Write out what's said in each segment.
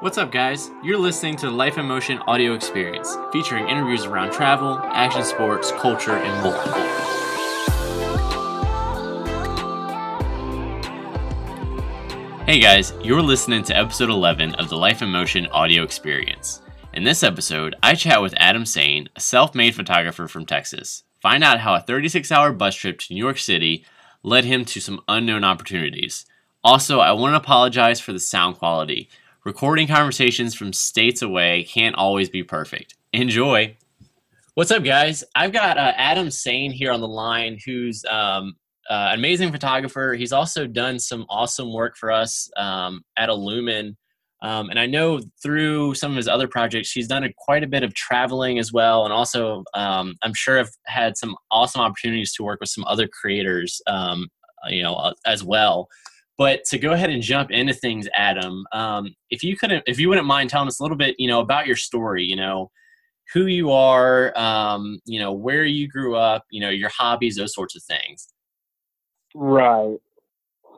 What's up, guys? You're listening to the Life in Motion audio experience, featuring interviews around travel, action sports, culture, and more. Hey guys, you're listening to episode 11 of the Life in Motion audio experience. In this episode, I chat with Adam Sain, a self made photographer from Texas. Find out how a 36 hour bus trip to New York City led him to some unknown opportunities. Also, I want to apologize for the sound quality. Recording conversations from states away can't always be perfect. Enjoy. What's up, guys? I've got uh, Adam Sane here on the line, who's um, uh, an amazing photographer. He's also done some awesome work for us um, at Illumin. Um, and I know through some of his other projects, he's done a, quite a bit of traveling as well. And also, um, I'm sure I've had some awesome opportunities to work with some other creators, um, you know, uh, as well. But to go ahead and jump into things, Adam, um, if you couldn't, if you wouldn't mind telling us a little bit, you know, about your story, you know, who you are, um, you know, where you grew up, you know, your hobbies, those sorts of things. Right.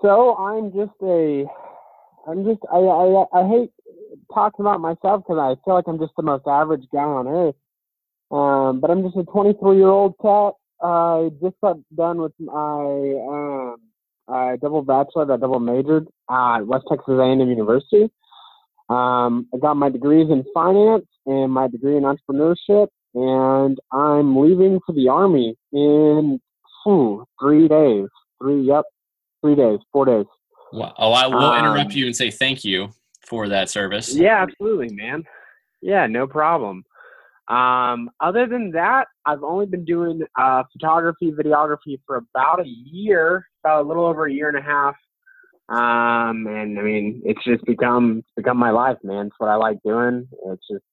So I'm just a, I'm just, I, I, I hate talking about myself because I feel like I'm just the most average guy on earth. Um, but I'm just a 23 year old cat. I just got done with my um, I double bachelor, I double majored at West Texas A&M University. Um, I got my degrees in finance and my degree in entrepreneurship, and I'm leaving for the army in whew, three days. Three, yep, three days, four days. Wow. Oh, I will interrupt um, you and say thank you for that service. Yeah, absolutely, man. Yeah, no problem. Um, other than that, I've only been doing uh, photography, videography for about a year, about a little over a year and a half. Um, and I mean, it's just become it's become my life, man. It's what I like doing. It's just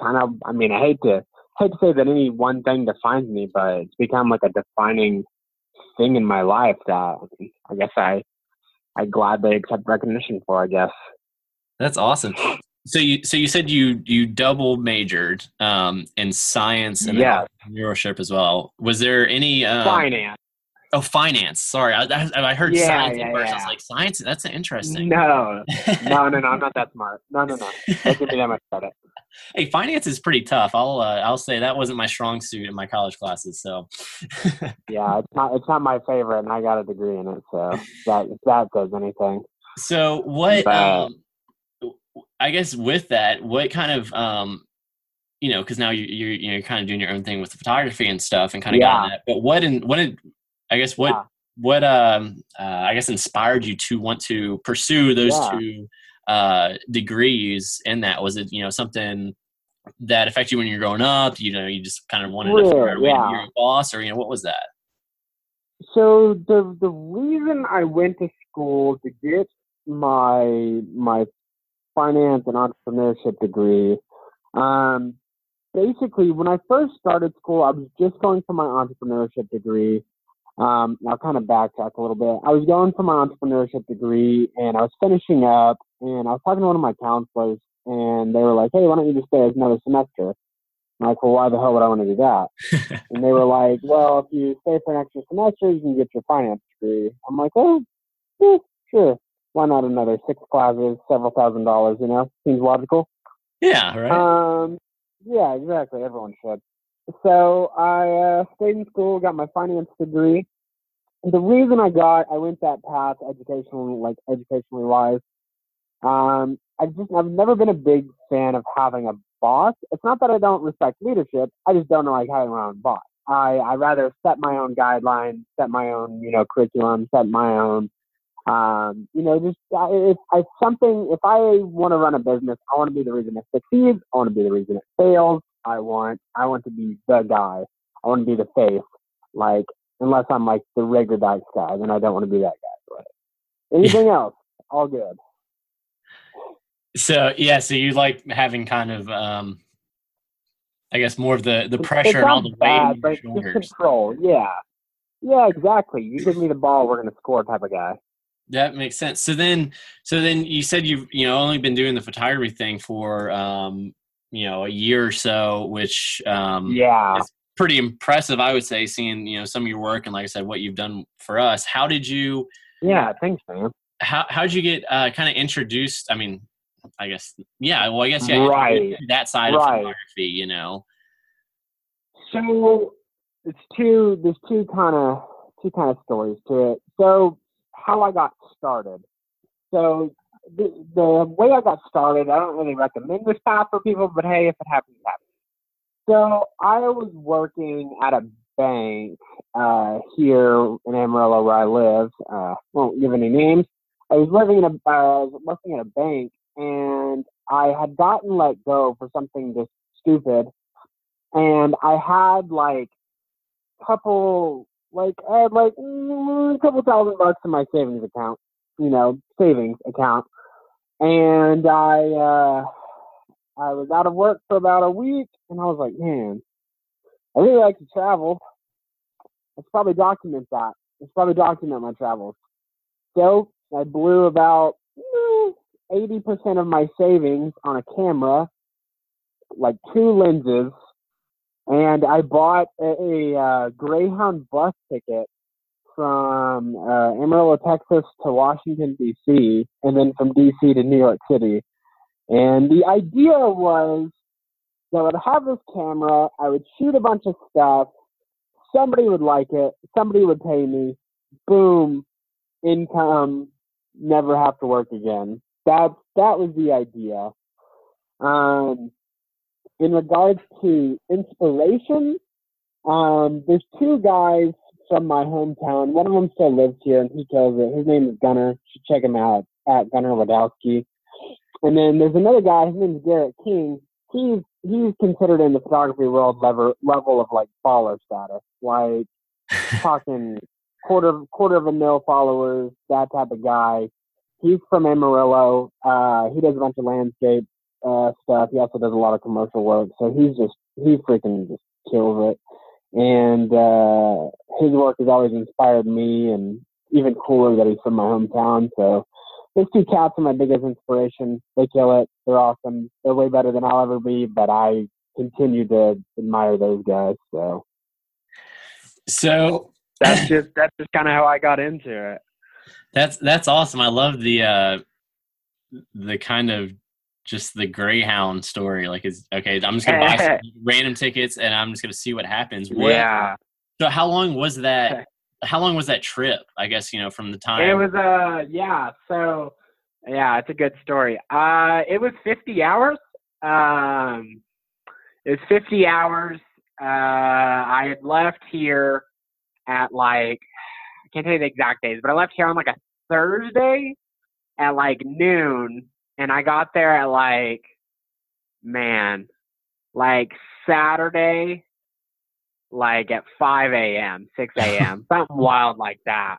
kind of, I mean, I hate to hate to say that any one thing defines me, but it's become like a defining thing in my life that I guess I I gladly accept recognition for. I guess. That's awesome. So you so you said you you double majored um, in science and yeah. entrepreneurship as well. Was there any um, finance? Oh, finance. Sorry, I, I heard yeah, science yeah, at first. Yeah. I was like, science. That's interesting. No, no, no, no. I'm not that smart. No, no, no. Don't give me that much credit. Hey, finance is pretty tough. I'll uh, I'll say that wasn't my strong suit in my college classes. So. yeah, it's not it's not my favorite, and I got a degree in it. So that if that does anything. So what? Um, I guess with that, what kind of um, you know, because now you you're you know you're kind of doing your own thing with the photography and stuff, and kind of yeah. got that. But what in what did I guess what yeah. what um uh, I guess inspired you to want to pursue those yeah. two uh degrees in that? Was it you know something that affected you when you're growing up? You know, you just kind of wanted Real, to figure out way yeah. to be your boss, or you know, what was that? So the the reason I went to school to get my my finance and entrepreneurship degree. Um, basically, when I first started school, I was just going for my entrepreneurship degree. Um, I'll kind of backtrack a little bit. I was going for my entrepreneurship degree, and I was finishing up, and I was talking to one of my counselors, and they were like, "Hey, why don't you just stay another semester?" I'm like, "Well, why the hell would I want to do that?" and they were like, "Well, if you stay for an extra semester, you can get your finance degree." I'm like, "Oh, yeah, sure." why not another six classes, several thousand dollars, you know? Seems logical. Yeah, right. Um, yeah, exactly. Everyone should. So I uh, stayed in school, got my finance degree. The reason I got, I went that path educationally, like educationally wise. Um, I just, I've never been a big fan of having a boss. It's not that I don't respect leadership. I just don't like having my own boss. I, I rather set my own guidelines, set my own, you know, curriculum, set my own um, you know, just if I something, if I want to run a business, I want to be the reason it succeeds. I want to be the reason it fails. I want, I want to be the guy. I want to be the face. Like, unless I'm like the regular dice guy, then I don't want to be that guy. But anything else, all good. So yeah, so you like having kind of, um, I guess, more of the the pressure and all the weight bad, on your shoulders. Control, yeah, yeah, exactly. You give me the ball, we're gonna score, type of guy. That makes sense. So then, so then you said you've you know only been doing the photography thing for um, you know a year or so, which um, yeah, pretty impressive. I would say, seeing you know some of your work and like I said, what you've done for us. How did you? Yeah, thanks, man. How how did you get uh, kind of introduced? I mean, I guess yeah. Well, I guess yeah. Right. That side of photography, you know. So it's two. There's two kind of two kind of stories to it. So how I got started. So the way I got started, I don't really recommend this path for people, but hey, if it happens, it happens. So I was working at a bank uh, here in Amarillo where I live. Uh, won't give any names. I was living in a uh, working at a bank, and I had gotten let go for something just stupid and I had like couple like I had like mm, a couple thousand bucks in my savings account, you know, savings account, and I uh I was out of work for about a week, and I was like, man, I really like to travel. Let's probably document that. Let's probably document my travels. So I blew about mm, eighty percent of my savings on a camera, like two lenses, and I bought a, a uh, Greyhound bus ticket from uh, Amarillo, Texas to Washington D.C., and then from D.C. to New York City. And the idea was that I would have this camera, I would shoot a bunch of stuff, somebody would like it, somebody would pay me, boom, income, never have to work again. That that was the idea. Um, in regards to inspiration, um, there's two guys from my hometown. One of them still lives here, and he kills it. His name is Gunner. You should check him out at Gunner Wadowski. And then there's another guy. His name is Garrett King. He's he's considered in the photography world level level of like baller status, like talking quarter quarter of a mil followers, that type of guy. He's from Amarillo. Uh, he does a bunch of landscape uh, stuff. He also does a lot of commercial work. So he's just he freaking just kills it. And uh, his work has always inspired me, and even cooler that he's from my hometown. So those two cats are my biggest inspiration. They kill it. They're awesome. They're way better than I'll ever be, but I continue to admire those guys. So So that's just that's just kind of how I got into it. that's that's awesome. I love the uh the kind of just the Greyhound story. Like, is okay. I'm just gonna buy some random tickets and I'm just gonna see what happens. What, Yeah. So how long was that? How long was that trip? I guess you know from the time. It was uh yeah, so yeah, it's a good story. Uh it was 50 hours. Um it was 50 hours. Uh I had left here at like I can't tell you the exact days, but I left here on like a Thursday at like noon and I got there at like man, like Saturday like at 5 a.m., 6 a.m., something wild like that.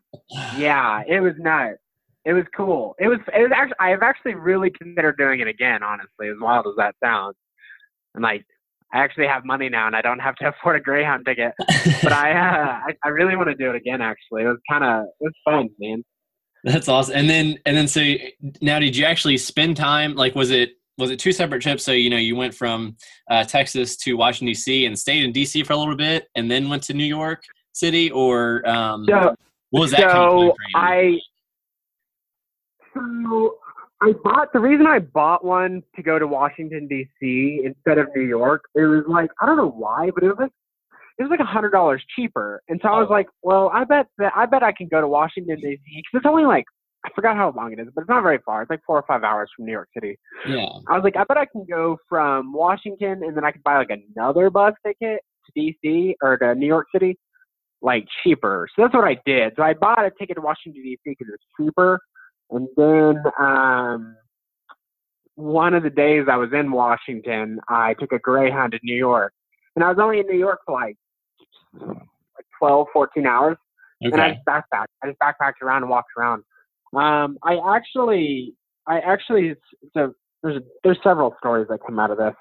Yeah, it was nuts. It was cool. It was. It was actually. I've actually really considered doing it again. Honestly, as wild as that sounds. I'm like, I actually have money now, and I don't have to afford a Greyhound ticket. But I, uh, I, I really want to do it again. Actually, it was kind of, it was fun, man. That's awesome. And then and then so now did you actually spend time like was it was it two separate trips? So you know you went from uh, Texas to Washington D.C. and stayed in D.C. for a little bit, and then went to New York City, or um, So, what was that? so kind of? I, so I bought the reason I bought one to go to Washington D.C. instead of New York. It was like I don't know why, but it was like it was like a hundred dollars cheaper, and so I was Oh. like, well, I bet that I bet I can go to Washington D.C. because it's only like I forgot how long it is, but it's not very far. It's like four or five hours from New York City. yeah. I was like, I bet I can go from Washington and then I could buy like another bus ticket to DC or to New York City, like cheaper. So that's what I did. So I bought a ticket to Washington DC because it was cheaper. And then um, one of the days I was in Washington, I took a Greyhound to New York, and I was only in New York for like like 12, 14 hours and I just backpacked. I just backpacked around and walked around. Um, I actually, I actually, so there's there's several stories that come out of this,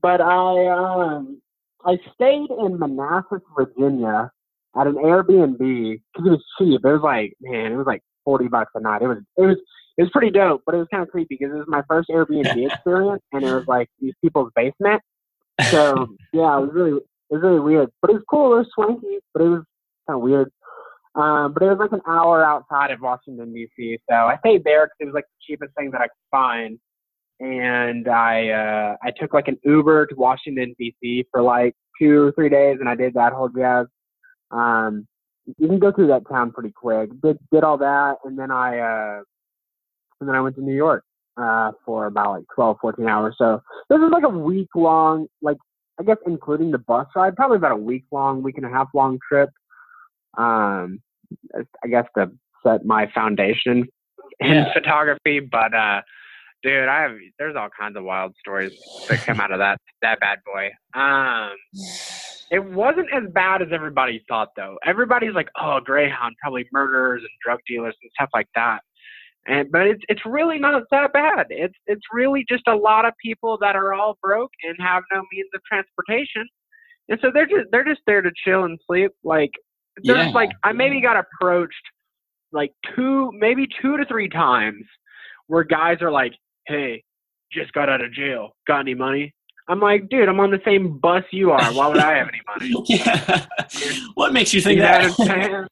but I um I stayed in Manassas, Virginia, at an Airbnb because it was cheap. It was like man, it was like forty bucks a night. It was it was it was pretty dope, but it was kind of creepy because it was my first Airbnb experience, and it was like these people's basement. So yeah, it was really was really weird, but it was cool. It was swanky, but it was kind of weird. Um, but it was like an hour outside of Washington D.C. So I stayed there because it was like the cheapest thing that I could find, and I uh, I took like an Uber to Washington D.C. for like two or three days, and I did that whole jazz. Um, you can go through that town pretty quick. Did did all that, and then I uh, and then I went to New York uh, for about like 12, 14 hours. So this is like a week long, like I guess including the bus ride, probably about a week long, week and a half long trip. Um, I guess to set my foundation in yeah. photography, but uh, dude, I have there's all kinds of wild stories that come out of that that bad boy. Um, it wasn't as bad as everybody thought though. Everybody's like, oh, Greyhound, probably murderers and drug dealers and stuff like that. And but it's it's really not that bad. It's it's really just a lot of people that are all broke and have no means of transportation, and so they're just they're just there to chill and sleep. Like there's yeah. like I maybe got approached like two maybe two to three times where guys are like, hey, just got out of jail. Got any money? I'm like, dude, I'm on the same bus you are. Why would I have any money? yeah. What makes you think that?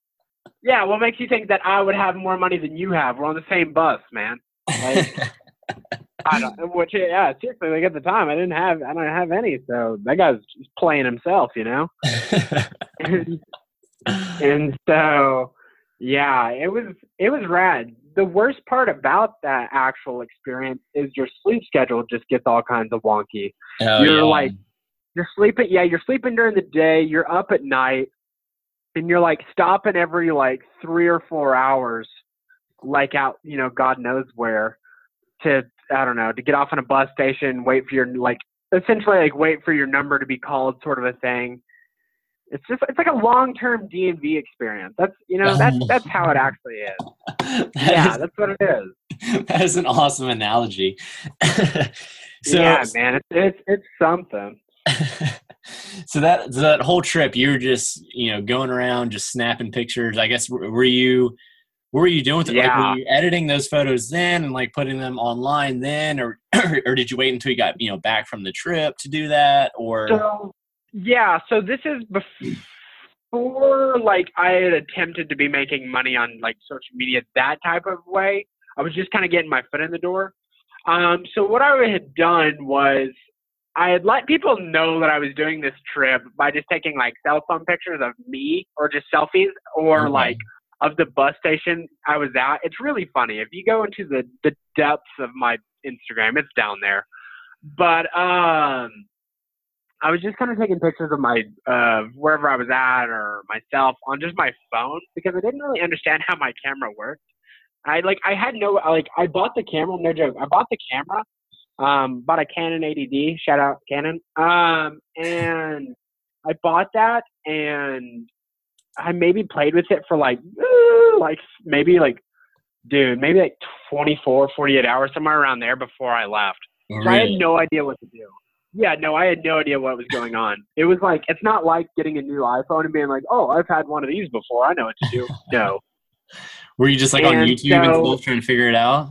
Yeah, what makes you think that I would have more money than you have? We're on the same bus, man. Like, I don't. Which, yeah, seriously, like at the time, I didn't have, I don't have any. So that guy's playing himself, you know. and, and so, yeah, it was, it was rad the worst part about that actual experience is your sleep schedule just gets all kinds of wonky. Oh, you're yeah. like, you're sleeping, yeah, you're sleeping during the day, you're up at night, and you're like stopping every like three or four hours, like out, you know, God knows where, to, I don't know, to get off on a bus station, wait for your, like, essentially like wait for your number to be called sort of a thing it's just it's like a long term DMV experience. That's you know that's that's how it actually is. yeah, is, that's what it is. That is an awesome analogy. so, yeah, man, it's it's, it's something. So that so that whole trip, you were just you know going around just snapping pictures. I guess were you what were you doing with it? Yeah. Like, were you editing those photos then and like putting them online then, or or did you wait until you got you know back from the trip to do that, or? So yeah, so this is before like I had attempted to be making money on like social media that type of way. I was just kind of getting my foot in the door. Um, so what I had done was I had let people know that I was doing this trip by just taking like cell phone pictures of me or just selfies or okay. like of the bus station I was at. It's really funny. If you go into the, the depths of my Instagram, it's down there. But um I was just kind of taking pictures of my uh, wherever I was at or myself on just my phone because I didn't really understand how my camera worked. I like I had no like I bought the camera, no joke. I bought the camera, um, bought a Canon 80D. Shout out Canon. Um, and I bought that and I maybe played with it for like like maybe like dude maybe like 24 48 hours somewhere around there before I left. Really? So I had no idea what to do. Yeah, no, I had no idea what was going on. It was like it's not like getting a new iPhone and being like, "Oh, I've had one of these before. I know what to do." no. Were you just like and on YouTube so, and trying to figure it out?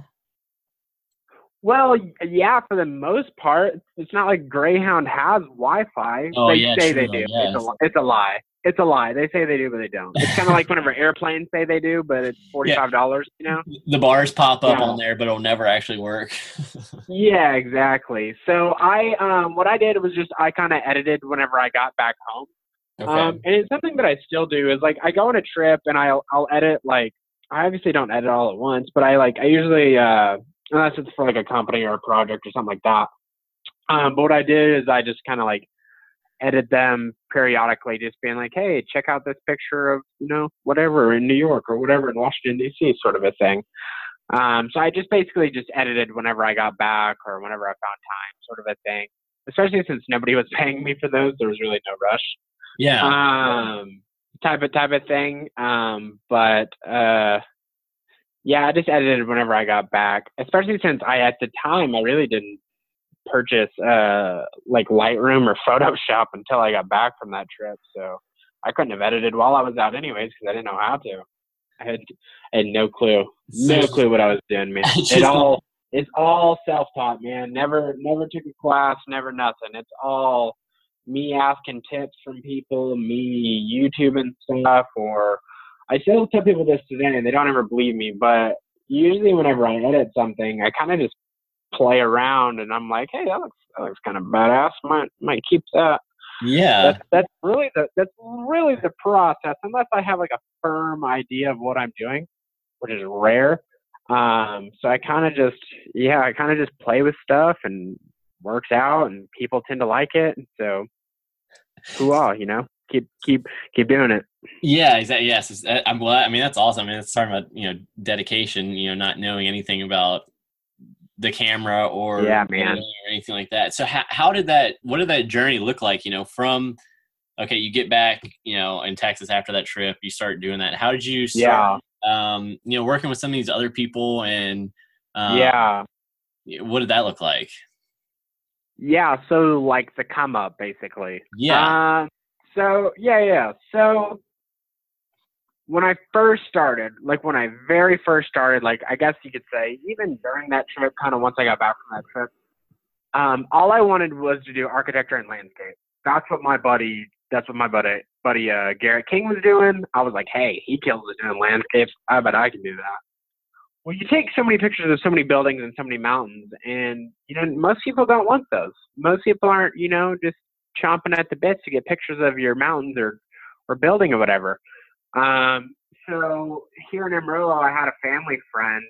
Well, yeah, for the most part, it's not like Greyhound has Wi-Fi. Oh, they yeah, say true, they do. It's, a, it's a lie. It's a lie. They say they do, but they don't. It's kind of like whenever airplanes say they do, but it's forty-five dollars. Yeah. You know, the bars pop up yeah. on there, but it'll never actually work. yeah, exactly. So I, um, what I did was just I kind of edited whenever I got back home. Okay. Um, and it's something that I still do is like I go on a trip and I'll I'll edit like I obviously don't edit all at once, but I like I usually uh, unless it's for like a company or a project or something like that. Um, but what I did is I just kind of like edit them periodically, just being like, hey, check out this picture of, you know, whatever in New York or whatever in Washington, D.C., sort of a thing. Um, so I just basically just edited whenever I got back or whenever I found time, sort of a thing. Especially since nobody was paying me for those, there was really no rush. Yeah. Um, type of type of thing. Um, but uh, yeah, I just edited whenever I got back. Especially since I at the time I really didn't purchase uh, like Lightroom or Photoshop until I got back from that trip. So I couldn't have edited while I was out anyways because I didn't know how to. I had, I had no clue, no clue what I was doing, man. It all it's all self taught, man. Never never took a class, never nothing. It's all me asking tips from people, me YouTubing stuff, or I still tell people this today and they don't ever believe me, but usually whenever I edit something, I kind of just play around, and I'm like, hey, that looks that looks kind of badass. Might might keep that. Yeah. That's that's really the that's really the process. Unless I have like a firm idea of what I'm doing, which is rare. Um, so I kind of just yeah, I kind of just play with stuff and works out, and people tend to like it. And so, cool, you know, keep keep keep doing it. Yeah, exactly. Yes, uh, I'm. Well, I mean, that's awesome. I mean, it's talking about you know dedication. You know, not knowing anything about the camera or Yeah, man. or anything like that. So how how did that? What did that journey look like? You know, from okay, you get back, you know, in Texas after that trip, you start doing that. How did you start? Um, you know, working with some of these other people and um, yeah, what did that look like? yeah. So like the come up, basically. Yeah. Um, so yeah, yeah. So when I first started, like when I very first started, like I guess you could say, even during that trip, kind of once I got back from that trip, um, all I wanted was to do architecture and landscape. That's what my buddy, that's what my buddy, buddy uh, Garrett King was doing. I was like, hey, he kills it doing landscapes. I bet I can do that. Well, you take so many pictures of so many buildings and so many mountains, and you know most people don't want those. Most people aren't, you know, just chomping at the bits to get pictures of your mountains or or building or whatever. Um, so here in Amarillo, I had a family friend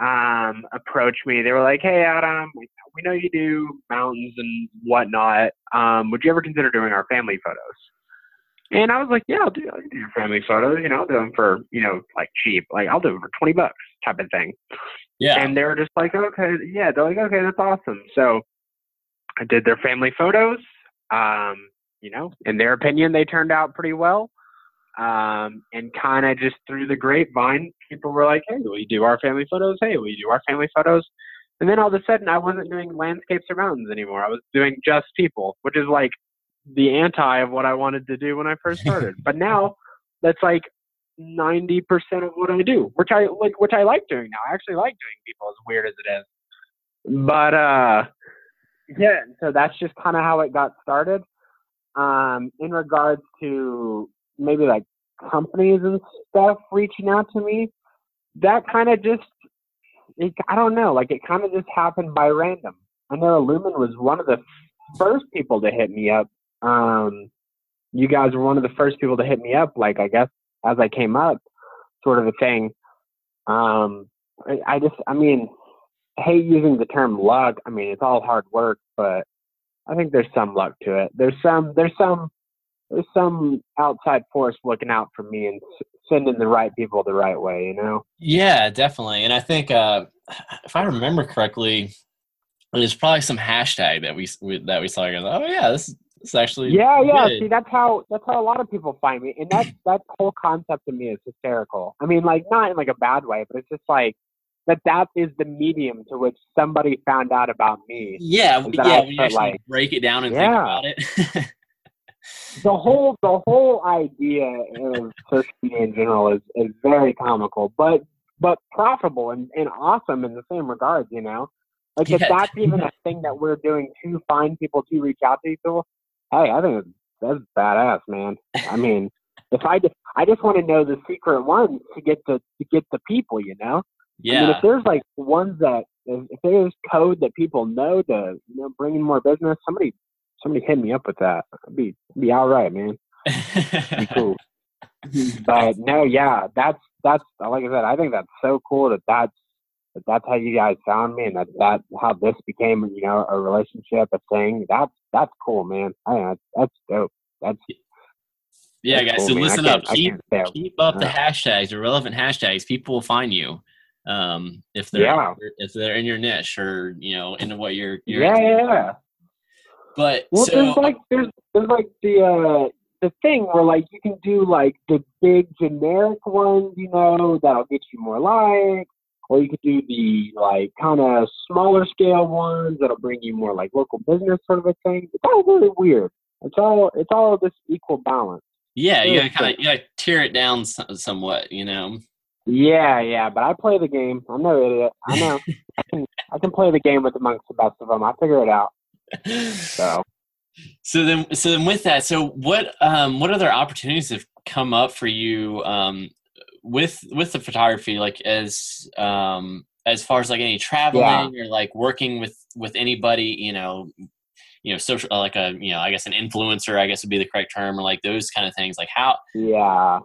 um, approach me. They were like, "Hey, Adam, we we know you do mountains and whatnot. Um, would you ever consider doing our family photos?" And I was like, "Yeah, I'll do, I'll do your family photos. You know, I'll do them for you know like cheap. Like I'll do them for twenty bucks type of thing." Yeah. And they were just like, okay, yeah, they're like, okay, that's awesome. So I did their family photos. Um, you know, in their opinion, they turned out pretty well. Um, and kind of just through the grapevine, people were like, hey, will you do our family photos? Hey, will you do our family photos? And then all of a sudden, I wasn't doing landscapes or mountains anymore. I was doing just people, which is like the anti of what I wanted to do when I first started. but now that's like 90% of what I do, which I like, which I like doing now. I actually like doing people as weird as it is. But, uh, yeah, so that's just kind of how it got started. Um, in regards to maybe like companies and stuff reaching out to me, that kind of just, it, I don't know, like it kind of just happened by random. I know Illumin was one of the first people to hit me up. Um, you guys were one of the first people to hit me up, like I guess as I came up, sort of a thing. Um, I, I just, I mean, I hate using the term luck. I mean, it's all hard work, but I think there's some luck to it. There's some, there's some, there's some outside force looking out for me and sending the right people the right way. You know? Yeah, definitely. And I think uh, if I remember correctly, there's probably some hashtag that we, we that we saw. Oh yeah, this, this is actually Yeah, yeah. good." See, that's how that's how a lot of people find me, and that that whole concept to me is hysterical. I mean, like not in like a bad way, but it's just like that. That is the medium to which somebody found out about me. yeah, yeah. When you actually like- break it down and think about it. the whole the whole idea of social media in general is is very comical, but but profitable and, and awesome in the same regard. You know, like if that's even a thing that we're doing to find people to reach out to people, hey, I think that's badass, man. I mean, if I just I just want to know the secret ones to get the to get the people. You know, I mean, yeah, if there's like ones that if, if there's code that people know to you know bring in more business, somebody somebody hit me up with that. It'd be be all right, man. Be cool. but no, yeah, that's that's like I said. I think that's so cool that that's that that's how you guys found me, and that that's how this became, you know, a relationship, a thing. That's that's cool, man. I that's, that's dope. That's yeah, that's guys. cool, so man. Listen up. Keep keep up the hashtags, the relevant hashtags. People will find you um, if they're Yeah. if they're in your niche or you know into what you're. you're yeah, yeah, yeah. But Well, so there's like there's there's like the uh the thing where like you can do like the big generic ones, you know, that'll get you more likes, or you could do the like kind of smaller scale ones that'll bring you more like local business sort of a thing. It's all really weird. It's all it's all this equal balance. yeah, you Yeah, gotta kind of you gotta tear it down so- somewhat. You know. Yeah, yeah, but I play the game. I'm no idiot. I know. I can I can play the game with amongst the best of them. I figure it out. So. So then, so then, with that, so what, um, what other opportunities have come up for you, um, with with the photography? Like as, um, as far as like any traveling yeah. or like working with with anybody, you know, you know, social uh, like a you know, I guess an influencer, I guess would be the correct term, or like those kind of things. Like how? Yeah.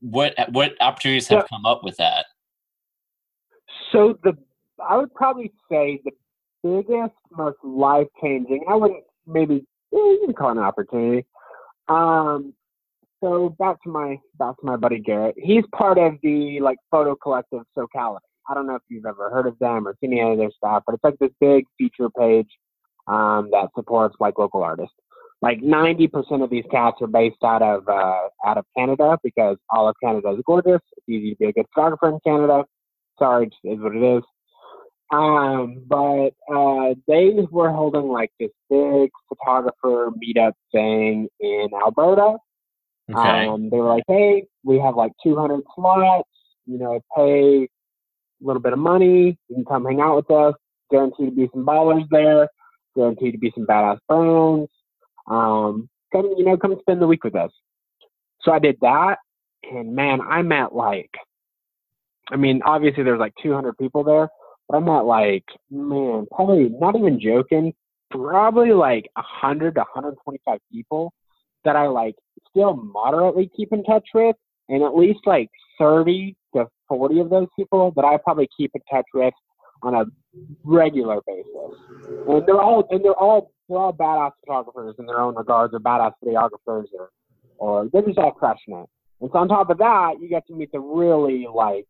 What what opportunities have so, come up with that? So the I would probably say the biggest, most life changing. I wouldn't maybe you can call it an opportunity. Um, so back to my back to my buddy Garrett. He's part of the like photo collective Socality. I don't know if you've ever heard of them or seen any of their stuff, but it's like this big feature page um, that supports like local artists. Like 90% of these cats are based out of uh, out of Canada because all of Canada is gorgeous. It's easy to be a good photographer in Canada. Sorry, is what it is. Um, but uh, they were holding like this big photographer meetup thing in Alberta. Okay. Um, they were like, hey, we have like 200 slots, you know, pay a little bit of money. You can come hang out with us. Guaranteed to be some ballers there. Guaranteed to be some badass brands. Um, come, you know, come spend the week with us. So I did that. And man, I met like, I mean, obviously there's like 200 people there I'm at like, man, probably not even joking, probably like 100 to 125 people that I like still moderately keep in touch with, and at least like 30 to 40 of those people that I probably keep in touch with on a regular basis. And they're all and they're all they're all badass photographers in their own regards, or badass videographers, or or they're just all crushing it. And so on top of that, you get to meet the really like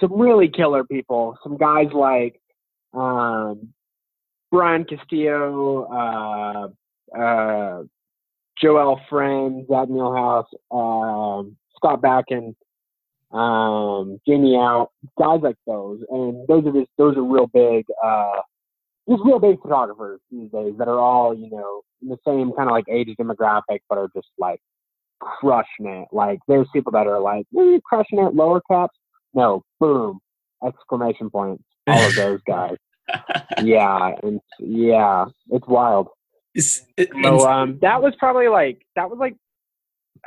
some really killer people. Some guys like um, Brian Castillo, uh, uh, Joel Friend, Zach Milhouse, um, Scott Backen, um, Jamie Out, guys like those, and those are just those are real big, uh, just real big photographers these days that are all you know in the same kind of like age demographic, but are just like crushing it. Like there's people that are like eh, crushing it, lower caps, no, boom, exclamation points. All of those guys. yeah, and yeah, it's wild. It's, it, so um, that was probably like that was like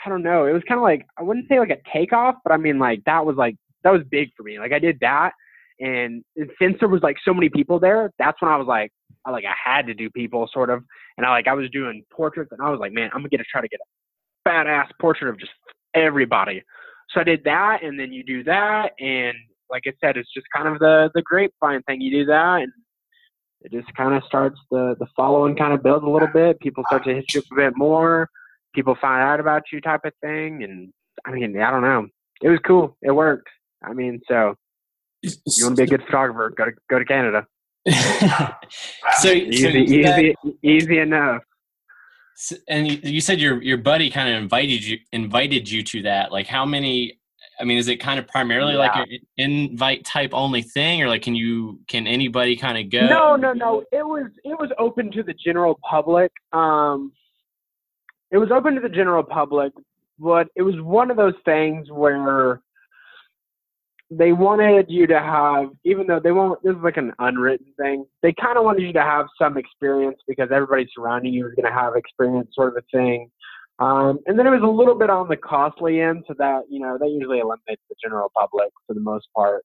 I don't know. It was kind of like I wouldn't say like a takeoff, but I mean like that was like that was big for me. Like I did that, and since there was like so many people there, that's when I was like I like I had to do people sort of, and I like I was doing portraits, and I was like, man, I'm gonna get to try to get a badass portrait of just everybody. So I did that, and then you do that, and like I said, it's just kind of the the grapevine thing. You do that, and it just kind of starts the the following kind of builds a little bit. People start to hit you up a bit more. People find out about you, type of thing. And I mean, I don't know. It was cool. It worked. I mean, so you want to be a good photographer, go to go to Canada. so easy, so easy, that, easy enough and you said your your buddy kind of invited you invited you to that. Like, how many? I mean, is it kind of primarily yeah. like an invite type only thing, or like can you can anybody kind of go? No, no, no. It was it was open to the general public. Um, it was open to the general public, but it was one of those things where they wanted you to have, even though they won't, this is like an unwritten thing, they kind of wanted you to have some experience because everybody surrounding you is going to have experience, sort of a thing. Um, and then it was a little bit on the costly end, so that, you know, that usually eliminates the general public for the most part.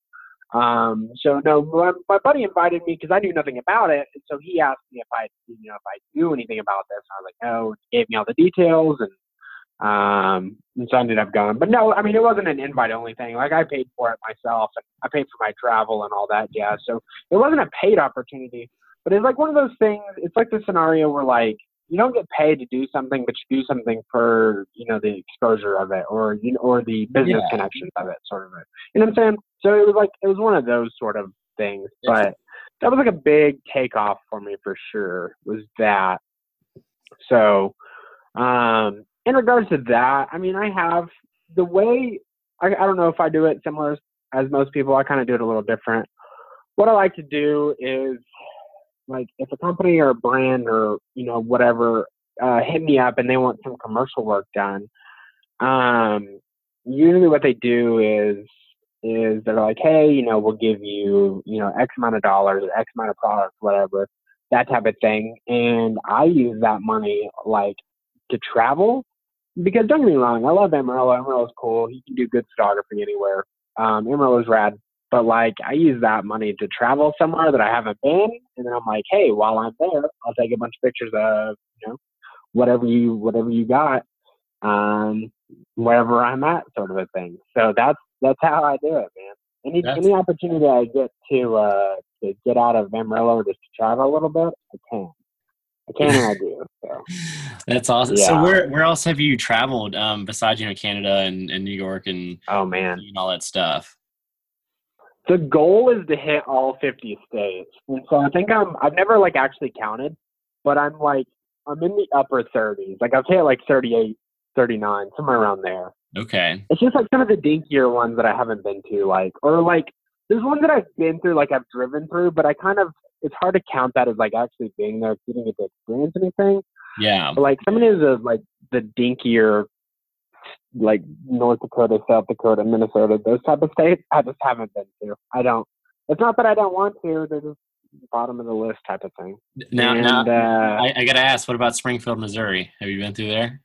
Um, so no, my, my buddy invited me because I knew nothing about it, and so he asked me if I, you know, if I knew anything about this. And I was like, no. He gave me all the details, and um, and so I ended up going. But no, I mean, it wasn't an invite only thing. Like I paid for it myself and I paid for my travel and all that Yeah, So it wasn't a paid opportunity, but it's like one of those things. It's like the scenario where like, you don't get paid to do something, but you do something for, you know, the exposure of it or, you know, or the business yeah. connections of it, sort of it. You know what I'm saying? So it was like, it was one of those sort of things, but that was like a big takeoff for me for sure was that. So, um, in regards to that, I mean, I have the way I, I don't know if I do it similar as most people. I kind of do it a little different. What I like to do is like if a company or a brand or you know whatever uh, hit me up and they want some commercial work done, um, usually what they do is is they're like, hey, you know, we'll give you you know X amount of dollars, X amount of products, whatever, that type of thing, and I use that money like to travel because don't get me wrong, I love Amarillo. Amarillo's cool. He can do good photography anywhere. Um, Amarillo's rad. But like I use that money to travel somewhere that I haven't been, and then I'm like, hey, while I'm there, I'll take a bunch of pictures of you know whatever you whatever you got, um, wherever I'm at, sort of a thing. So that's that's how I do it, man. Any That's- any opportunity I get to uh to get out of Amarillo or just to travel a little bit, I can. I can and I do. So That's awesome. So where where else have you traveled um, besides you know Canada and, and New York and, oh man. and all that stuff? the goal is to hit all 50 states. And so I think I'm, I've never like actually counted, but I'm like, I'm in the upper 30s. Like I've hit like 38, 39, somewhere around there. Okay. It's just like some of the dinkier ones that I haven't been to, like, or like, there's ones that I've been through, like I've driven through, but I kind of, it's hard to count that as like actually being there, getting to experience anything. Yeah. But like some of these like the dinkier, like North Dakota, South Dakota, Minnesota, those type of states. I just haven't been to. I don't. It's not that I don't want to. They're just bottom of the list type of thing. Now, and, now uh, I, I got to ask, what about Springfield, Missouri? Have you been through there?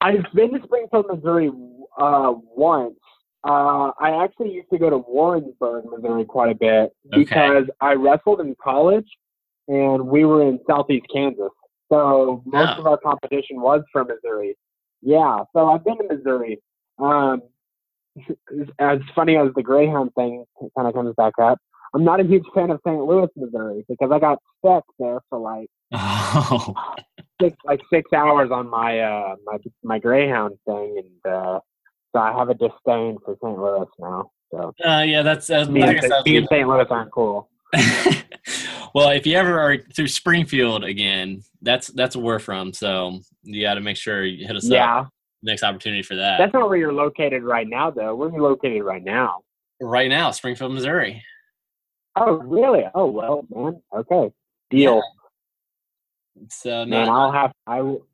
I've been to Springfield, Missouri uh, once. Uh, I actually used to go to Warrensburg, Missouri, quite a bit Okay. because I wrestled in college, and we were in Southeast Kansas. So most Oh. of our competition was from Missouri. Yeah, so I've been to Missouri. Um, as funny as the Greyhound thing kind of comes back up, I'm not a huge fan of St. Louis, Missouri, because I got stuck there for like Oh, six like six hours on my uh my my Greyhound thing, and uh, so I have a disdain for St. Louis now. So uh, yeah, that's uh, me, I and, guess that was me and St. Louis aren't cool. well, if you ever are through Springfield again, that's that's where we're from. So you got to make sure you hit us up Yeah, next opportunity for that. that's not where you're located right now, though. Where are you located right now? right now, Springfield, Missouri. Oh, really? Oh, well, man. Okay, deal, So man. not, I'll have I will.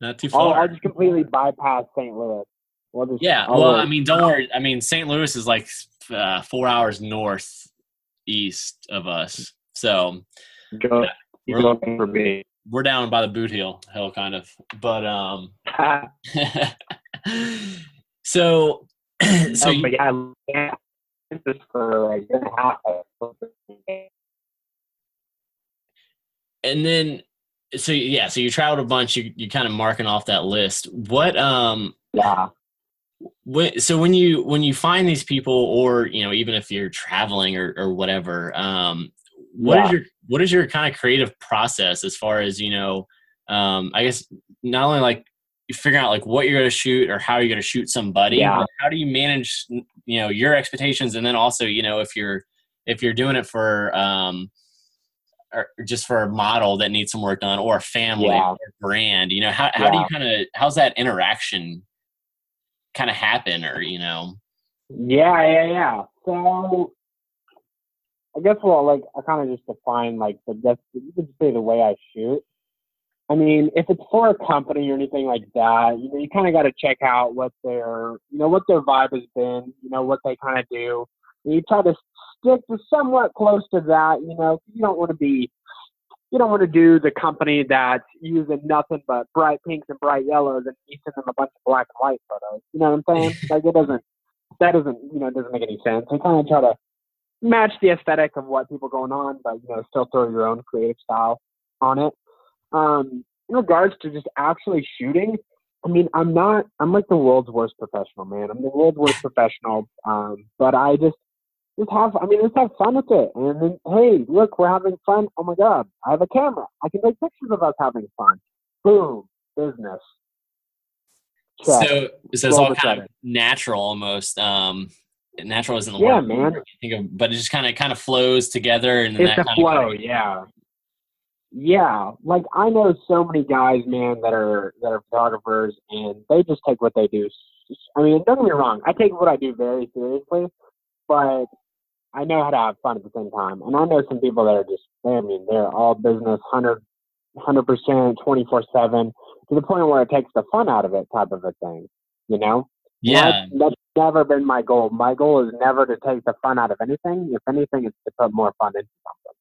not too I'll, far. I'll just completely bypass St. Louis. We'll yeah. Well. I mean, don't worry. I mean, St. Louis is like uh, four hours north east of us. So go, we're- looking for me. we're down by the boot heel hill kind of. But um so so oh, you, yeah, yeah, this for like a year and a half. and then so yeah so you traveled a bunch you you kind of marking off that list what um Yeah. When, so when you when you find these people or you know even if you're traveling or, or whatever um what is Yeah. your what is your kind of creative process as far as you know um i guess not only like you figure out like what you're going to shoot or how you're going to shoot somebody Yeah. but how do you manage you know your expectations and then also you know if you're if you're doing it for um or just for a model that needs some work done or a family Yeah. or a brand you know how, how do you kind of how's that interaction kind of happen or you know Yeah, yeah, yeah. So I guess well, like I kind of just define like the that's you could say the way I shoot. I mean, if it's for a company or anything like that, you know, you kind of got to check out what their, you know, what their vibe has been, you know, what they kind of do. And you try to stick to somewhat close to that, you know. You don't want to be, you don't want to do the company that's using nothing but bright pinks and bright yellows, and you send them a bunch of black and white photos. You know what I'm saying? like it doesn't, that doesn't, you know, it doesn't make any sense. You kind of try to match the aesthetic of what people going on, but you know, still throw your own creative style on it. Um, in regards to just actually shooting, I mean, I'm not, I'm like the world's worst professional, man. I'm the world's worst professional. Um, but I just, just have, I mean, just have fun with it. And then, hey, look, we're having fun. Oh my God, I have a camera. I can take pictures of us having fun. Boom, business. Check. so so it's all kind of natural almost um natural isn't the Yeah, word man. I think of, but it just kind of kind of flows together and it's that a kind flow, of yeah. Yeah, like I know so many guys, man, that are that are photographers, and they just take what they do. I mean, don't get me wrong, I take what I do very seriously, but I know how to have fun at the same time. And I know some people that are just, I mean, they're all business, 100 percent, twenty four seven, to the point where it takes the fun out of it, type of a thing. You know? yeah That's, that's never been my goal. My goal is never to take the fun out of anything. If anything, it's to put more fun into something.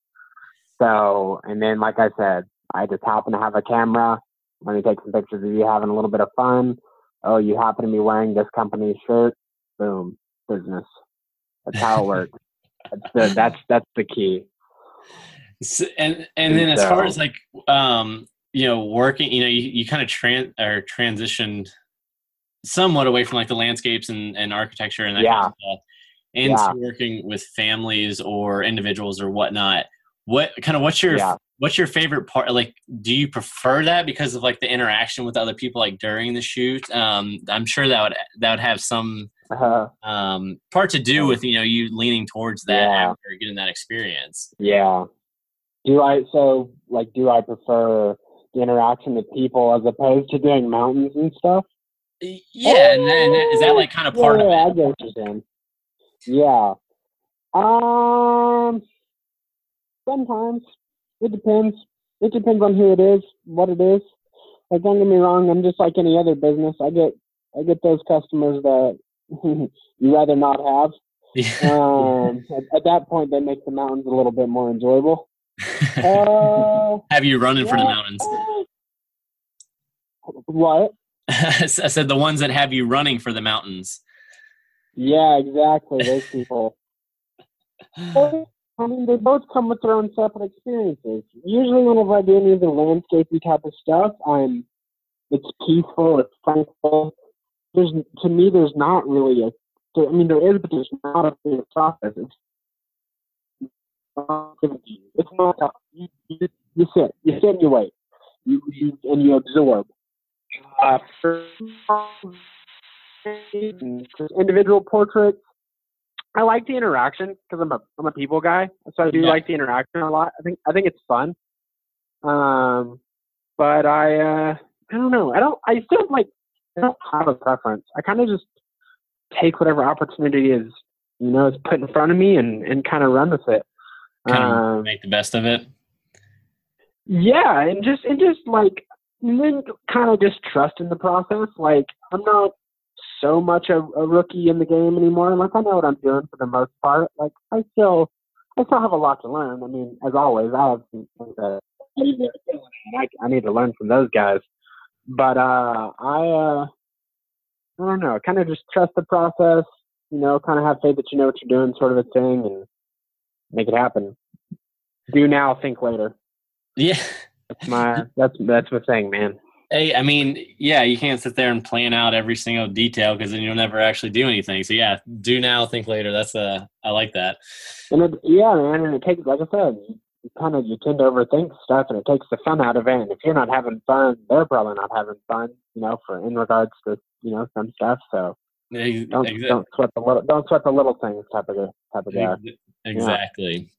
So, and then, like I said, I just happen to have a camera. Let me take some pictures of you having a little bit of fun. Oh, you happen to be wearing this company's shirt. Boom, business. That's how it works. That's the, that's that's the key. So, and and then as far as like um you know working you know you, you kind of tran or transitioned somewhat away from like the landscapes and, and architecture and that Yeah. kind of stuff into Yeah. working with families or individuals or whatnot what kind of what's your Yeah. what's your favorite part like do you prefer that because of like the interaction with other people like during the shoot um i'm sure that would that would have some Uh, um part to do with you know you leaning towards that Yeah. after getting that experience yeah. Do I so like? Do I prefer the interaction with people as opposed to doing mountains and stuff? yeah and then is that like kind of part yeah, of I it get what you're saying. Yeah. Um. Sometimes it depends. It depends on who it is, what it is. Like, don't get me wrong. I'm just like any other business. I get, I get those customers that you rather not have. Um, at, at that point, they make the mountains a little bit more enjoyable. Uh, have you running for the yeah. mountains what? i said the ones that have you running for the mountains Yeah, exactly. Those people. I mean, they both come with their own separate experiences. Usually, whenever I do any of the landscapey type of stuff, I'm it's peaceful, it's thankful. There's to me, there's not really a. I mean, there is, but there's not a clear process. It's it's not. A, you, you, you sit, you sit and you wait, you, you and you absorb. Uh, for individual portraits, I like the interaction because I'm a I'm a people guy, so I do Yeah. like the interaction a lot. I think I think it's fun. Um, but I uh, I don't know. I don't. I still like. I don't have a preference. I kind of just take whatever opportunity is you know is put in front of me and and kind of run with it. kind of Um, make the best of it yeah, and just and just like and then kind of just trust in the process. Like I'm not so much a, a rookie in the game anymore. Like I know what I'm doing for the most part. Like I still I still have a lot to learn. I mean, as always, I have some things that I, I need to learn from those guys. But uh I uh I don't know, kind of just trust the process, you know, kind of have faith that you know what you're doing sort of a thing and make it happen. Do now, think later. yeah That's my that's that's my thing, man. Hey, I mean, yeah, you can't sit there and plan out every single detail because then you'll never actually do anything. So yeah, do now, think later. That's uh, I like that. And it, yeah, man, and it takes, like I said, kind of you tend to overthink stuff, and it takes the fun out of it. And if you're not having fun, they're probably not having fun, you know, for in regards to you know some stuff. So Ex- don't don't sweat the little don't sweat the little things type of type of guy. ex- exactly.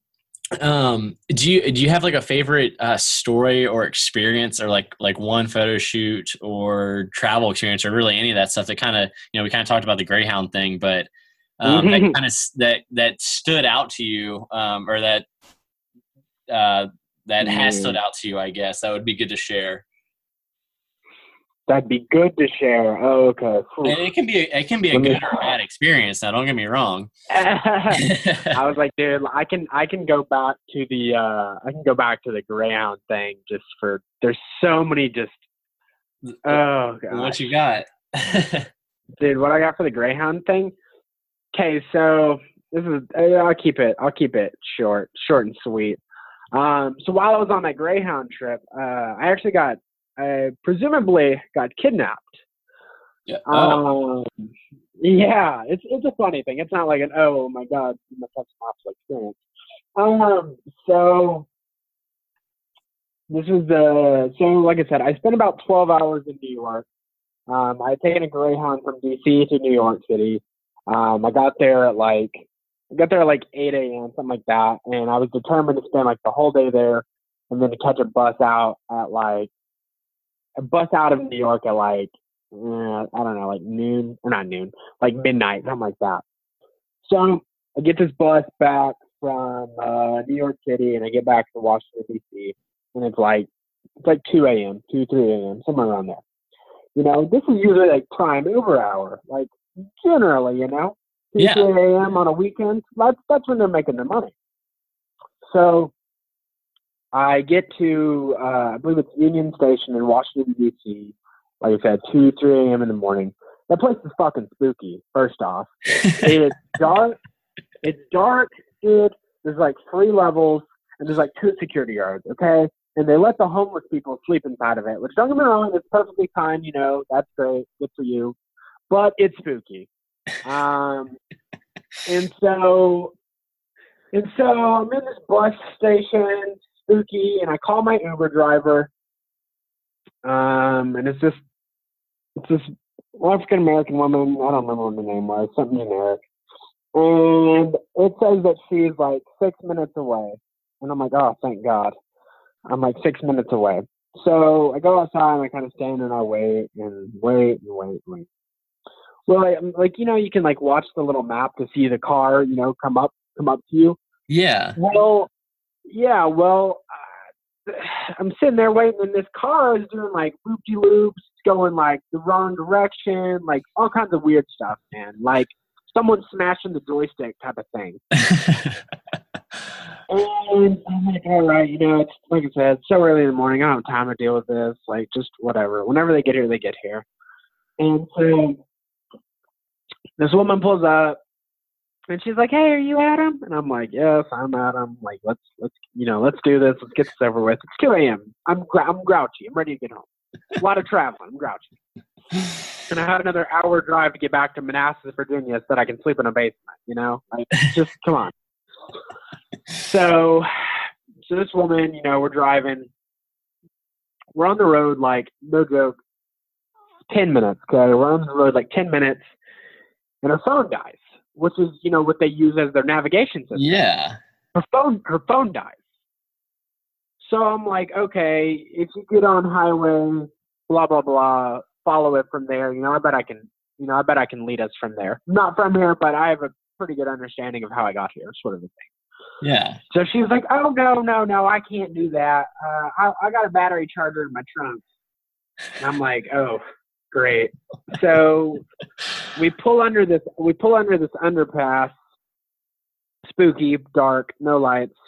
Um, do you do you have like a favorite uh, story or experience, or like like one photo shoot or travel experience, or really any of that stuff that kind of you know we kind of talked about the Greyhound thing, but um, that kind of that that stood out to you, um, or that uh, that has stood out to you, I guess that would be good to share. That'd be good to share. Oh, okay. And it can be a, it can be a Let me- good or bad experience. Now, don't get me wrong. I was like, dude, I can I can go back to the uh I can go back to the Greyhound thing just for there's so many just oh god. what you got? dude, what I got for the Greyhound thing. Okay, so this is I'll keep it I'll keep it short, short and sweet. Um, so while I was on that Greyhound trip, uh, I actually got I presumably got kidnapped. yeah. Oh, Um, yeah, it's it's a funny thing. It's not like an oh my god, you must have some awful experience. Um, so this was the so like I said, I spent about twelve hours in New York. Um, I had taken a Greyhound from DC to New York City. Um, I got there at like got there like eight a.m. something like that, and I was determined to spend like the whole day there, and then to catch a bus out at like a bus out of New York at like uh, I don't know, like noon or not noon, like midnight, something like that. So I get this bus back from uh, New York City, and I get back to Washington D.C. and it's like it's like 2 a.m., 2 3 a.m., somewhere around there. You know, this is usually like prime Uber hour, like generally, you know, 2 Yeah. a.m. on a weekend. That's that's when they're making their money. So I get to uh, I believe it's Union Station in Washington D.C. Like I said, two, three a.m. in the morning. That place is fucking spooky. First off, it's dark. It's dark, dude. There's like three levels, and there's like two security guards. Okay, and they let the homeless people sleep inside of it. Which don't get me wrong, it's perfectly fine. You know, that's great, good for you. But it's spooky. Um, and so, and so I'm in this bus station, spooky, and I call my Uber driver. Um, and it's just, it's this African American woman. I don't remember what the name was, something generic. And it says that she's like six minutes away. And I'm like, oh, thank God. I'm like six minutes away. So I go outside and I kind of stand and I wait and wait and wait and wait. Well, I, like you know, you can like watch the little map to see the car, you know, come up, come up to you. Yeah. Well, yeah. Well, uh, I'm sitting there waiting, and this car is doing like loop de loops, going like the wrong direction, like all kinds of weird stuff, man. Like someone smashing the joystick type of thing. and I'm like, all right, you know, it's like I said, so early in the morning. I don't have time to deal with this. Like, just whatever. Whenever they get here, they get here. And so this woman pulls up, and she's like, "Hey, are you Adam?" And I'm like, "Yes, I'm Adam. Like, let's let's you know, let's do this. Let's get this over with. It's 2 a.m. I'm I'm grouchy. I'm ready to get home. A lot of traveling. I'm grouchy." and I have another hour drive to get back to Manassas, Virginia, so that I can sleep in a basement. You know, like just come on. So, so this woman, you know, we're driving. We're on the road, like no joke, ten minutes. Okay, we're on the road like ten minutes, and her phone dies, which is you know what they use as their navigation system. Yeah. Her phone, her phone dies. So I'm like, okay, if you get on highway, blah blah blah, follow it from there. You know, I bet I can. You know, I bet I can lead us from there. Not from here, but I have a pretty good understanding of how I got here, sort of a thing. Yeah. So she was like, "Oh no, no, no, I can't do that. Uh, I, I got a battery charger in my trunk." And I'm like, "Oh, great." So we pull under this. We pull under this underpass. Spooky, dark, no lights.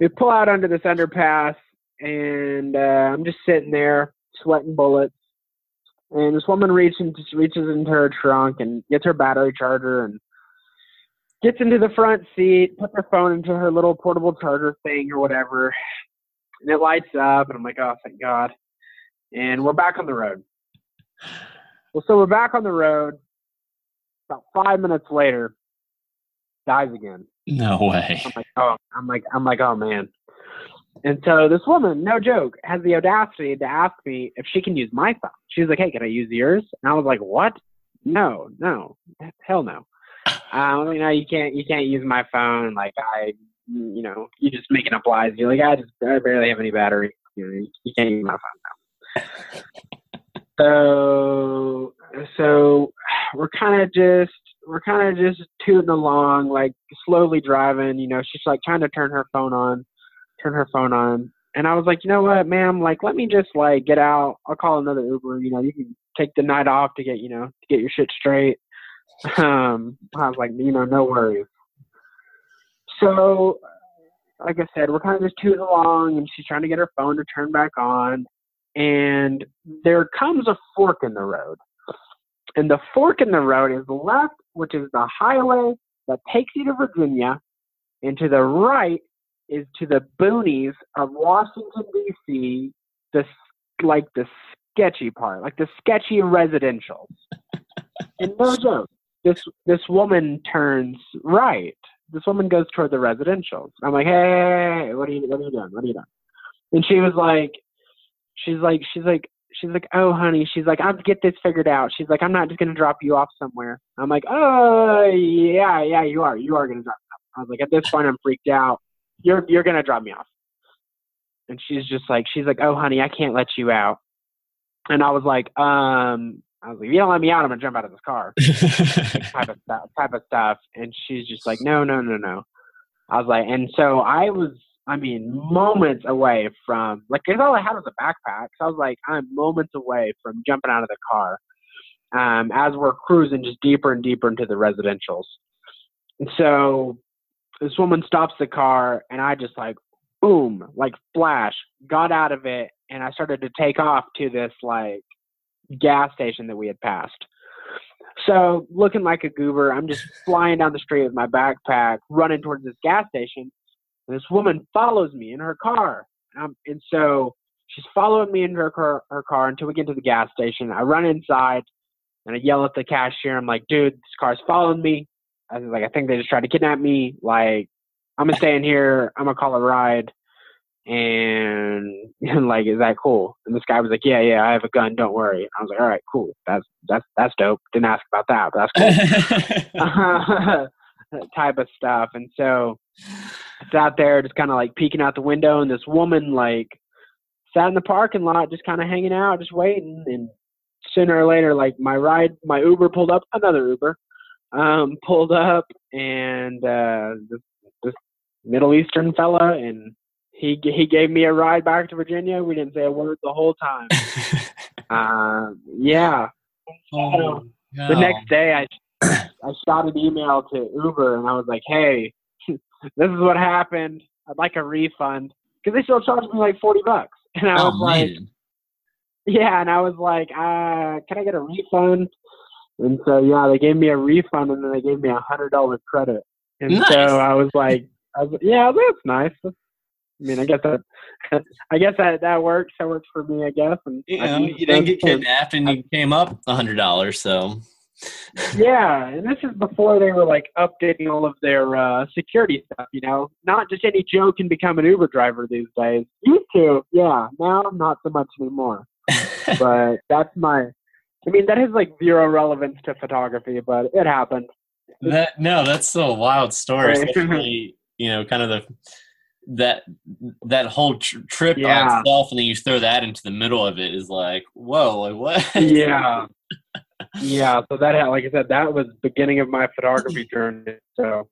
We pull out under this underpass, and uh, I'm just sitting there, sweating bullets. And this woman reaches reaches into her trunk and gets her battery charger and gets into the front seat, puts her phone into her little portable charger thing or whatever, and it lights up. And I'm like, oh, thank God. And we're back on the road. Well, so we're back on the road. About five minutes later, dies again. No way. I'm like, oh, I'm like, I'm like, oh man. And so this woman, no joke, has the audacity to ask me if she can use my phone. She's like, hey, can I use yours? And I was like, what? No, no, hell no. Um, you know, you can't you can't use my phone. Like I, you know, you're just making up lies. You're like, I just I barely have any battery. You know, you can't use my phone now. So so we're kind of just we're kind of just tooting along, like slowly driving. You know, she's like trying to turn her phone on, turn her phone on. And I was like, you know what, ma'am? Like, let me just like get out. I'll call another Uber. You know, you can take the night off to get you know to get your shit straight. Um, I was like, you know, no worries. So, like I said, we're kind of just tooting along, and she's trying to get her phone to turn back on. And there comes a fork in the road. And the fork in the road is left, which is the highway that takes you to Virginia, and to the right is to the boonies of Washington D.C. The like the sketchy part, like the sketchy residentials. and no joke, this this woman turns right. This woman goes toward the residentials. I'm like, hey, what are you what are you doing? What are you doing? And she was like, she's like, she's like, she's like, oh honey, she's like, I'll get this figured out. She's like, I'm not just gonna drop you off somewhere. I'm like, oh yeah, yeah, you are, you are gonna drop me off. I was like, at this point, I'm freaked out. You're you're gonna drop me off. And she's just like, she's like, oh honey, I can't let you out. And I was like, um, I was like, if you don't let me out, I'm gonna jump out of this car. type of stuff, type of stuff. And she's just like, no, no, no, no. I was like, and so I was, I mean, moments away from like, cause all I had was a backpack. So I was like, I'm moments away from jumping out of the car. Um, as we're cruising just deeper and deeper into the residentials. And so this woman stops the car, and I just like, boom, like flash, got out of it, and I started to take off to this like gas station that we had passed. So looking like a goober, I'm just flying down the street with my backpack, running towards this gas station. And this woman follows me in her car. Um, and so she's following me in her car, her car until we get to the gas station. I run inside and I yell at the cashier. I'm like, dude, this car's following me. I was like, I think they just tried to kidnap me. Like, I'm gonna stay in here. I'm gonna call a ride. And, and like, is that cool? And this guy was like, yeah, yeah, I have a gun. Don't worry. I was like, all right, cool. That's that's that's dope. Didn't ask about that, but that's cool. type of stuff. And so sat there, just kind of like peeking out the window, and this woman like sat in the parking lot, just kind of hanging out, just waiting. And sooner or later, like my ride, my Uber pulled up, another Uber, um, pulled up, and uh, this, this Middle Eastern fella, and he he gave me a ride back to Virginia. We didn't say a word the whole time. uh, yeah. Oh, The next day, I I shot an email to Uber, and I was like, "Hey, this is what happened. I'd like a refund." Because they still charged me like forty bucks, and I oh, was like, man. "Yeah," and I was like, uh, "Can I get a refund?" And so yeah, they gave me a refund, and then they gave me a hundred dollar credit. And Nice. so I was like, I was, "Yeah, that's nice." I mean, I guess that, I guess that that works. That works for me, I guess. And You I know, you didn't get kidnapped and you came up a hundred dollars, so Yeah, and this is before they were like updating all of their uh, security stuff. You know, not just any Joe can become an Uber driver these days. Used to, yeah. Now not so much anymore. But that's my. I mean, that has like zero relevance to photography, but it happened. that no, that's a wild story. Especially, you know, kind of the that that whole tr- trip Yeah. itself, and then you throw that into the middle of it is like, whoa, like what? Yeah. Yeah, so that like I said, that was beginning of my photography journey. So.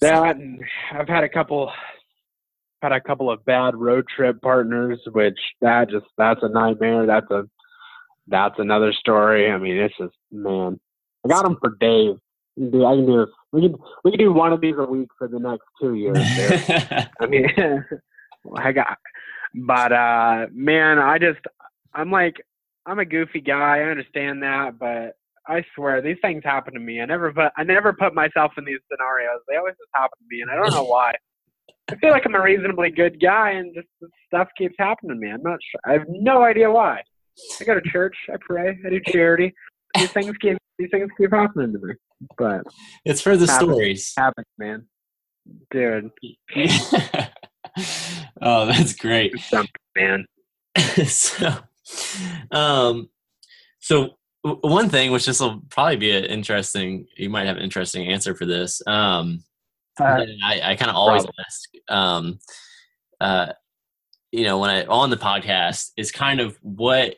That and I've had a couple had a couple of bad road trip partners which that just that's a nightmare. That's a that's another story. I mean it's just man. I got them for days. I can do, I can do we can we can do one of these a week for the next two years i mean i got but uh man i just i'm like i'm a goofy guy i understand that but I swear these things happen to me. I never put I never put myself in these scenarios. They always just happen to me, and I don't know why. I feel like I'm a reasonably good guy, and just this stuff keeps happening to me. I'm not sure. I have no idea why. I go to church. I pray. I do charity. These things keep these things keep happening to me. But it's for the Happens. stories. happens, man. Dude, oh, that's great. man. so, um, so w- one thing, which this will probably be an interesting, you might have an interesting answer for this. Um, Uh, I, I kind of always Probably. ask, um, uh, you know, when I on the podcast is kind of what,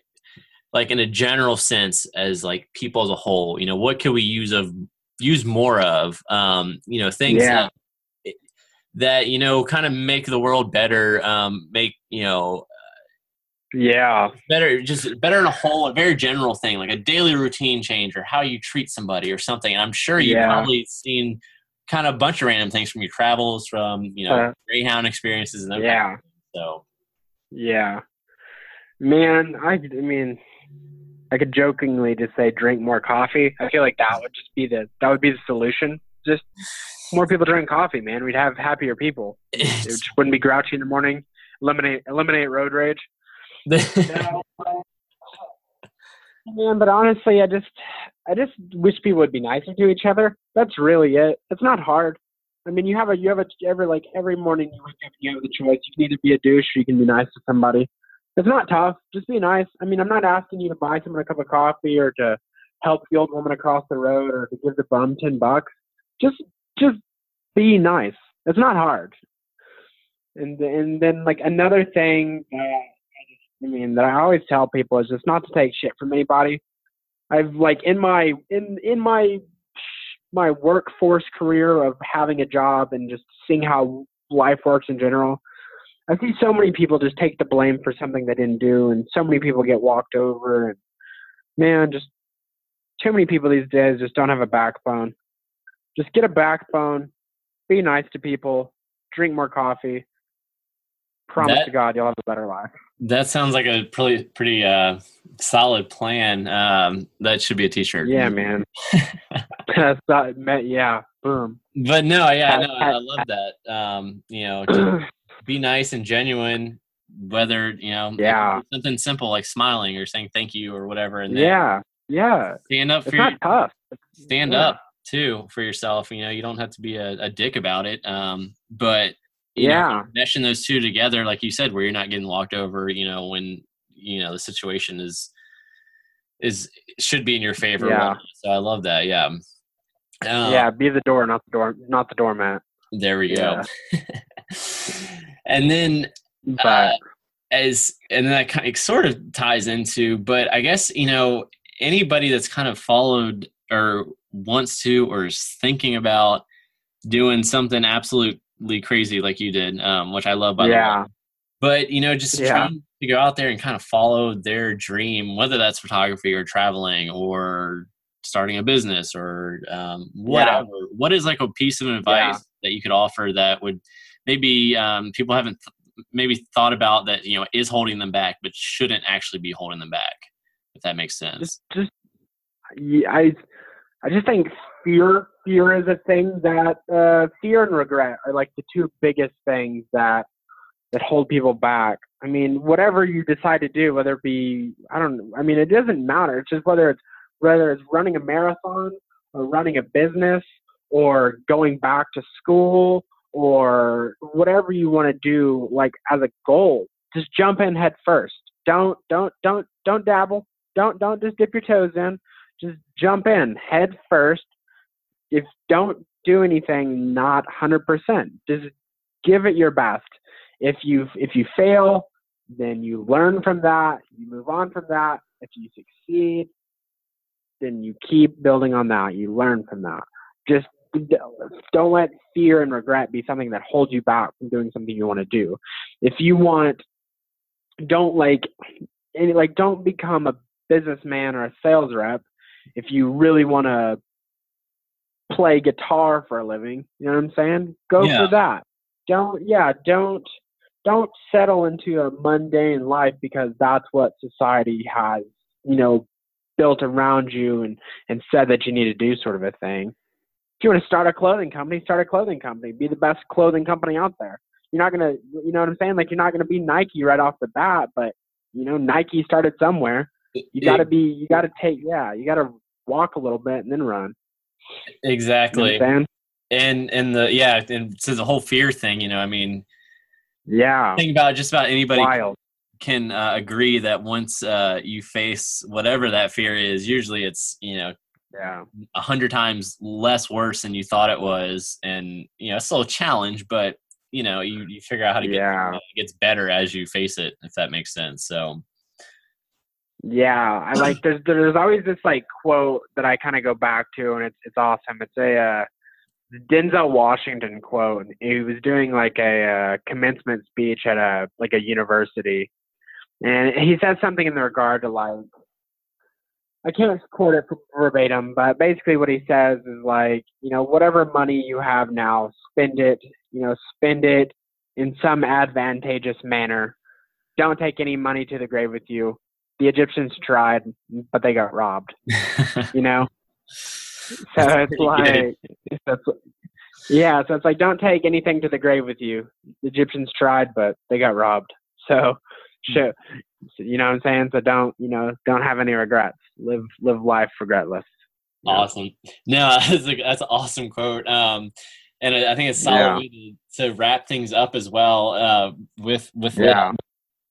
like in a general sense, as like people as a whole, you know, what could we use of use more of, um, you know, things Yeah. that that you know kind of make the world better, um, make you know yeah, better just better in a whole a very general thing like a daily routine change or how you treat somebody or something and i'm sure you've Yeah. probably seen kind of a bunch of random things from your travels from you know Uh, greyhound experiences and of yeah. so Yeah. Man, I, I mean, I could jokingly just say drink more coffee. I feel like that would just be the that would be the solution. Just more people drink coffee, man. We'd have happier people. It just wouldn't be grouchy in the morning. Eliminate eliminate road rage. No, uh, man, but honestly, I just I just wish people would be nicer to each other. That's really it. It's not hard. I mean, you have a you have a every like every morning you wake up you have the choice. You can either be a douche or you can be nice to somebody. It's not tough. Just be nice. I mean, I'm not asking you to buy someone a cup of coffee or to help the old woman across the road or to give the bum ten bucks. Just just be nice. It's not hard. And and then like another thing that I mean that I always tell people is just not to take shit from anybody. I've like in my in in my my workforce career of having a job and just seeing how life works in general. I see so many people just take the blame for something they didn't do, and so many people get walked over. And man, just too many people these days just don't have a backbone. Just get a backbone, be nice to people, drink more coffee, promise That- to God, you'll have a better life. That sounds like a pretty pretty uh, solid plan. Um, that should be a T-shirt. Yeah, man. That's not, me- yeah, boom. But no, yeah, no, I love that. Um, you know, to be nice and genuine. Whether you know, it could be Yeah. something simple like smiling or saying thank you or whatever, and then yeah, yeah. stand up It's for your, not tough. stand yeah. up too for yourself. You know, you don't have to be a, a dick about it. Um, but you know, Yeah. meshing those two together, like you said, where you're not getting walked over. You know, when you know the situation is is should be in your favor. Yeah. So I love that. Yeah. Um, yeah, be the door, not the door, not the doormat. There we Yeah. go. and then But uh, as and then that kind of sort of ties into but i guess you know anybody that's kind of followed or wants to or is thinking about doing something absolutely crazy like you did um, which i love by the yeah, way but you know just Yeah. trying to go out there and kind of follow their dream whether that's photography or traveling or starting a business or um, whatever what is like a piece of advice that you could offer that would maybe um, people haven't th- maybe thought about that you know is holding them back but shouldn't actually be holding them back if that makes sense? Just, just, yeah, I, I just think fear, fear is a thing that, uh, fear and regret are like the two biggest things that, that hold people back. I mean, whatever you decide to do, whether it be, I don't I mean, it doesn't matter. It's just whether it's, whether it's running a marathon or running a business or going back to school or whatever you want to do, like as a goal, just jump in head first. Don't, don't, don't, don't dabble. Don't, don't just dip your toes in. Just jump in head first. If don't do anything, not hundred percent. Just give it your best. If you if you fail, then you learn from that. You move on from that. If you succeed, then you keep building on that. You learn from that. Just don't let fear and regret be something that holds you back from doing something you want to do. If you want, don't like, any, like, don't become a businessman or a sales rep. If you really want to play guitar for a living, you know what I'm saying? Go Yeah. for that. Don't, yeah, don't, don't settle into a mundane life because that's what society has, you know, built around you and, and said that you need to do sort of a thing. If you want to start a clothing company, start a clothing company. Be the best clothing company out there. You're not gonna, you know what I'm saying? Like you're not gonna be Nike right off the bat, but you know Nike started somewhere. You got to be, you got to take, yeah, you got to walk a little bit and then run. Exactly and and the yeah and so the whole fear thing you know i mean Yeah, think about just about anybody wild. can uh, agree that once uh, you face whatever that fear is, usually it's you know Yeah, a hundred times less worse than you thought it was, and you know it's still a challenge, but you know you, you figure out how to get Yeah. it gets better as you face it, if that makes sense. So yeah. I like. There's there's always this like quote that I kind of go back to, and it's it's awesome. It's a uh, Denzel Washington quote. He was doing like a uh, commencement speech at a like a university, and he said something in the regard to like I can't quote it verbatim, but basically what he says is like, you know, whatever money you have now, spend it, you know, spend it in some advantageous manner. Don't take any money to the grave with you. The Egyptians tried, but they got robbed, you know? So it's like, that's, yeah, so it's like, don't take anything to the grave with you. The Egyptians tried, but they got robbed. So, so, you know what I'm saying? So don't, you know, don't have any regrets. Live, live life regretless. awesome. No, that's, a, that's an awesome quote. Um, and I I think it's solid Yeah. to, to wrap things up as well uh, with with Yeah.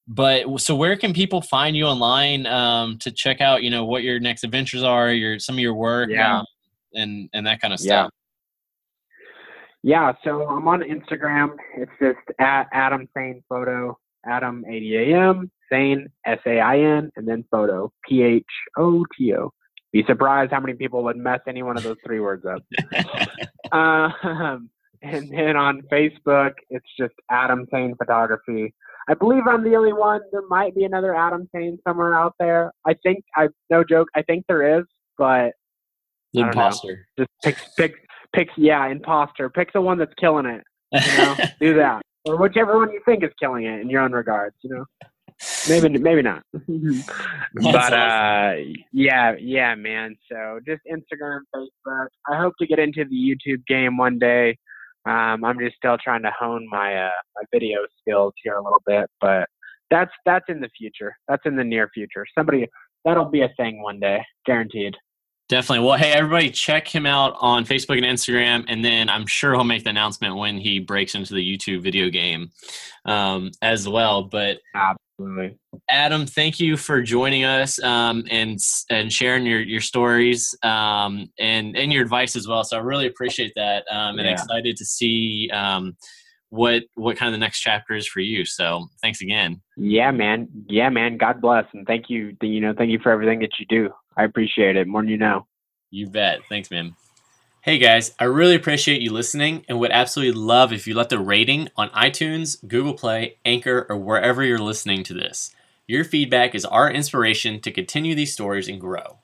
But so, where can people find you online um, to check out, you know, what your next adventures are, your some of your work, Yeah. um, and and that kind of stuff. Yeah, yeah so I'm on Instagram. It's just at Adam Sain Photo, Adam A D A M Sain S A I N, and then Photo P H O T O. Be surprised how many people would mess any one of those three words up. Um, and then on Facebook, it's just Adam Sain Photography. I believe I'm the only one. There might be another Adam Sain somewhere out there. I think I no joke. I think there is, but The I know. imposter. just pick pick pick yeah imposter pick the one that's killing it you know do that or whichever one you think is killing it in your own regards. You know, maybe maybe not. but uh, yeah, yeah, man. So just Instagram, Facebook. I hope to get into the YouTube game one day. Um, I'm just still trying to hone my uh, my video skills here a little bit, but that's that's in the future. That's in the near future. Somebody that'll be a thing one day, guaranteed. Definitely. Well, hey, everybody, check him out on Facebook and Instagram, and then I'm sure he'll make the announcement when he breaks into the YouTube video game um, as well. But absolutely, Adam, thank you for joining us um, and and sharing your your stories um, and and your advice as well. So I really appreciate that, um, and yeah. excited to see um, what what kind of the next chapter is for you. So thanks again. Yeah, man. Yeah, man. God bless, and thank you. You know, thank you for everything that you do. I appreciate it more than you know. You bet. Thanks, man. Hey guys, I really appreciate you listening and would absolutely love if you left a rating on iTunes, Google Play, Anchor, or wherever you're listening to this. Your feedback is our inspiration to continue these stories and grow.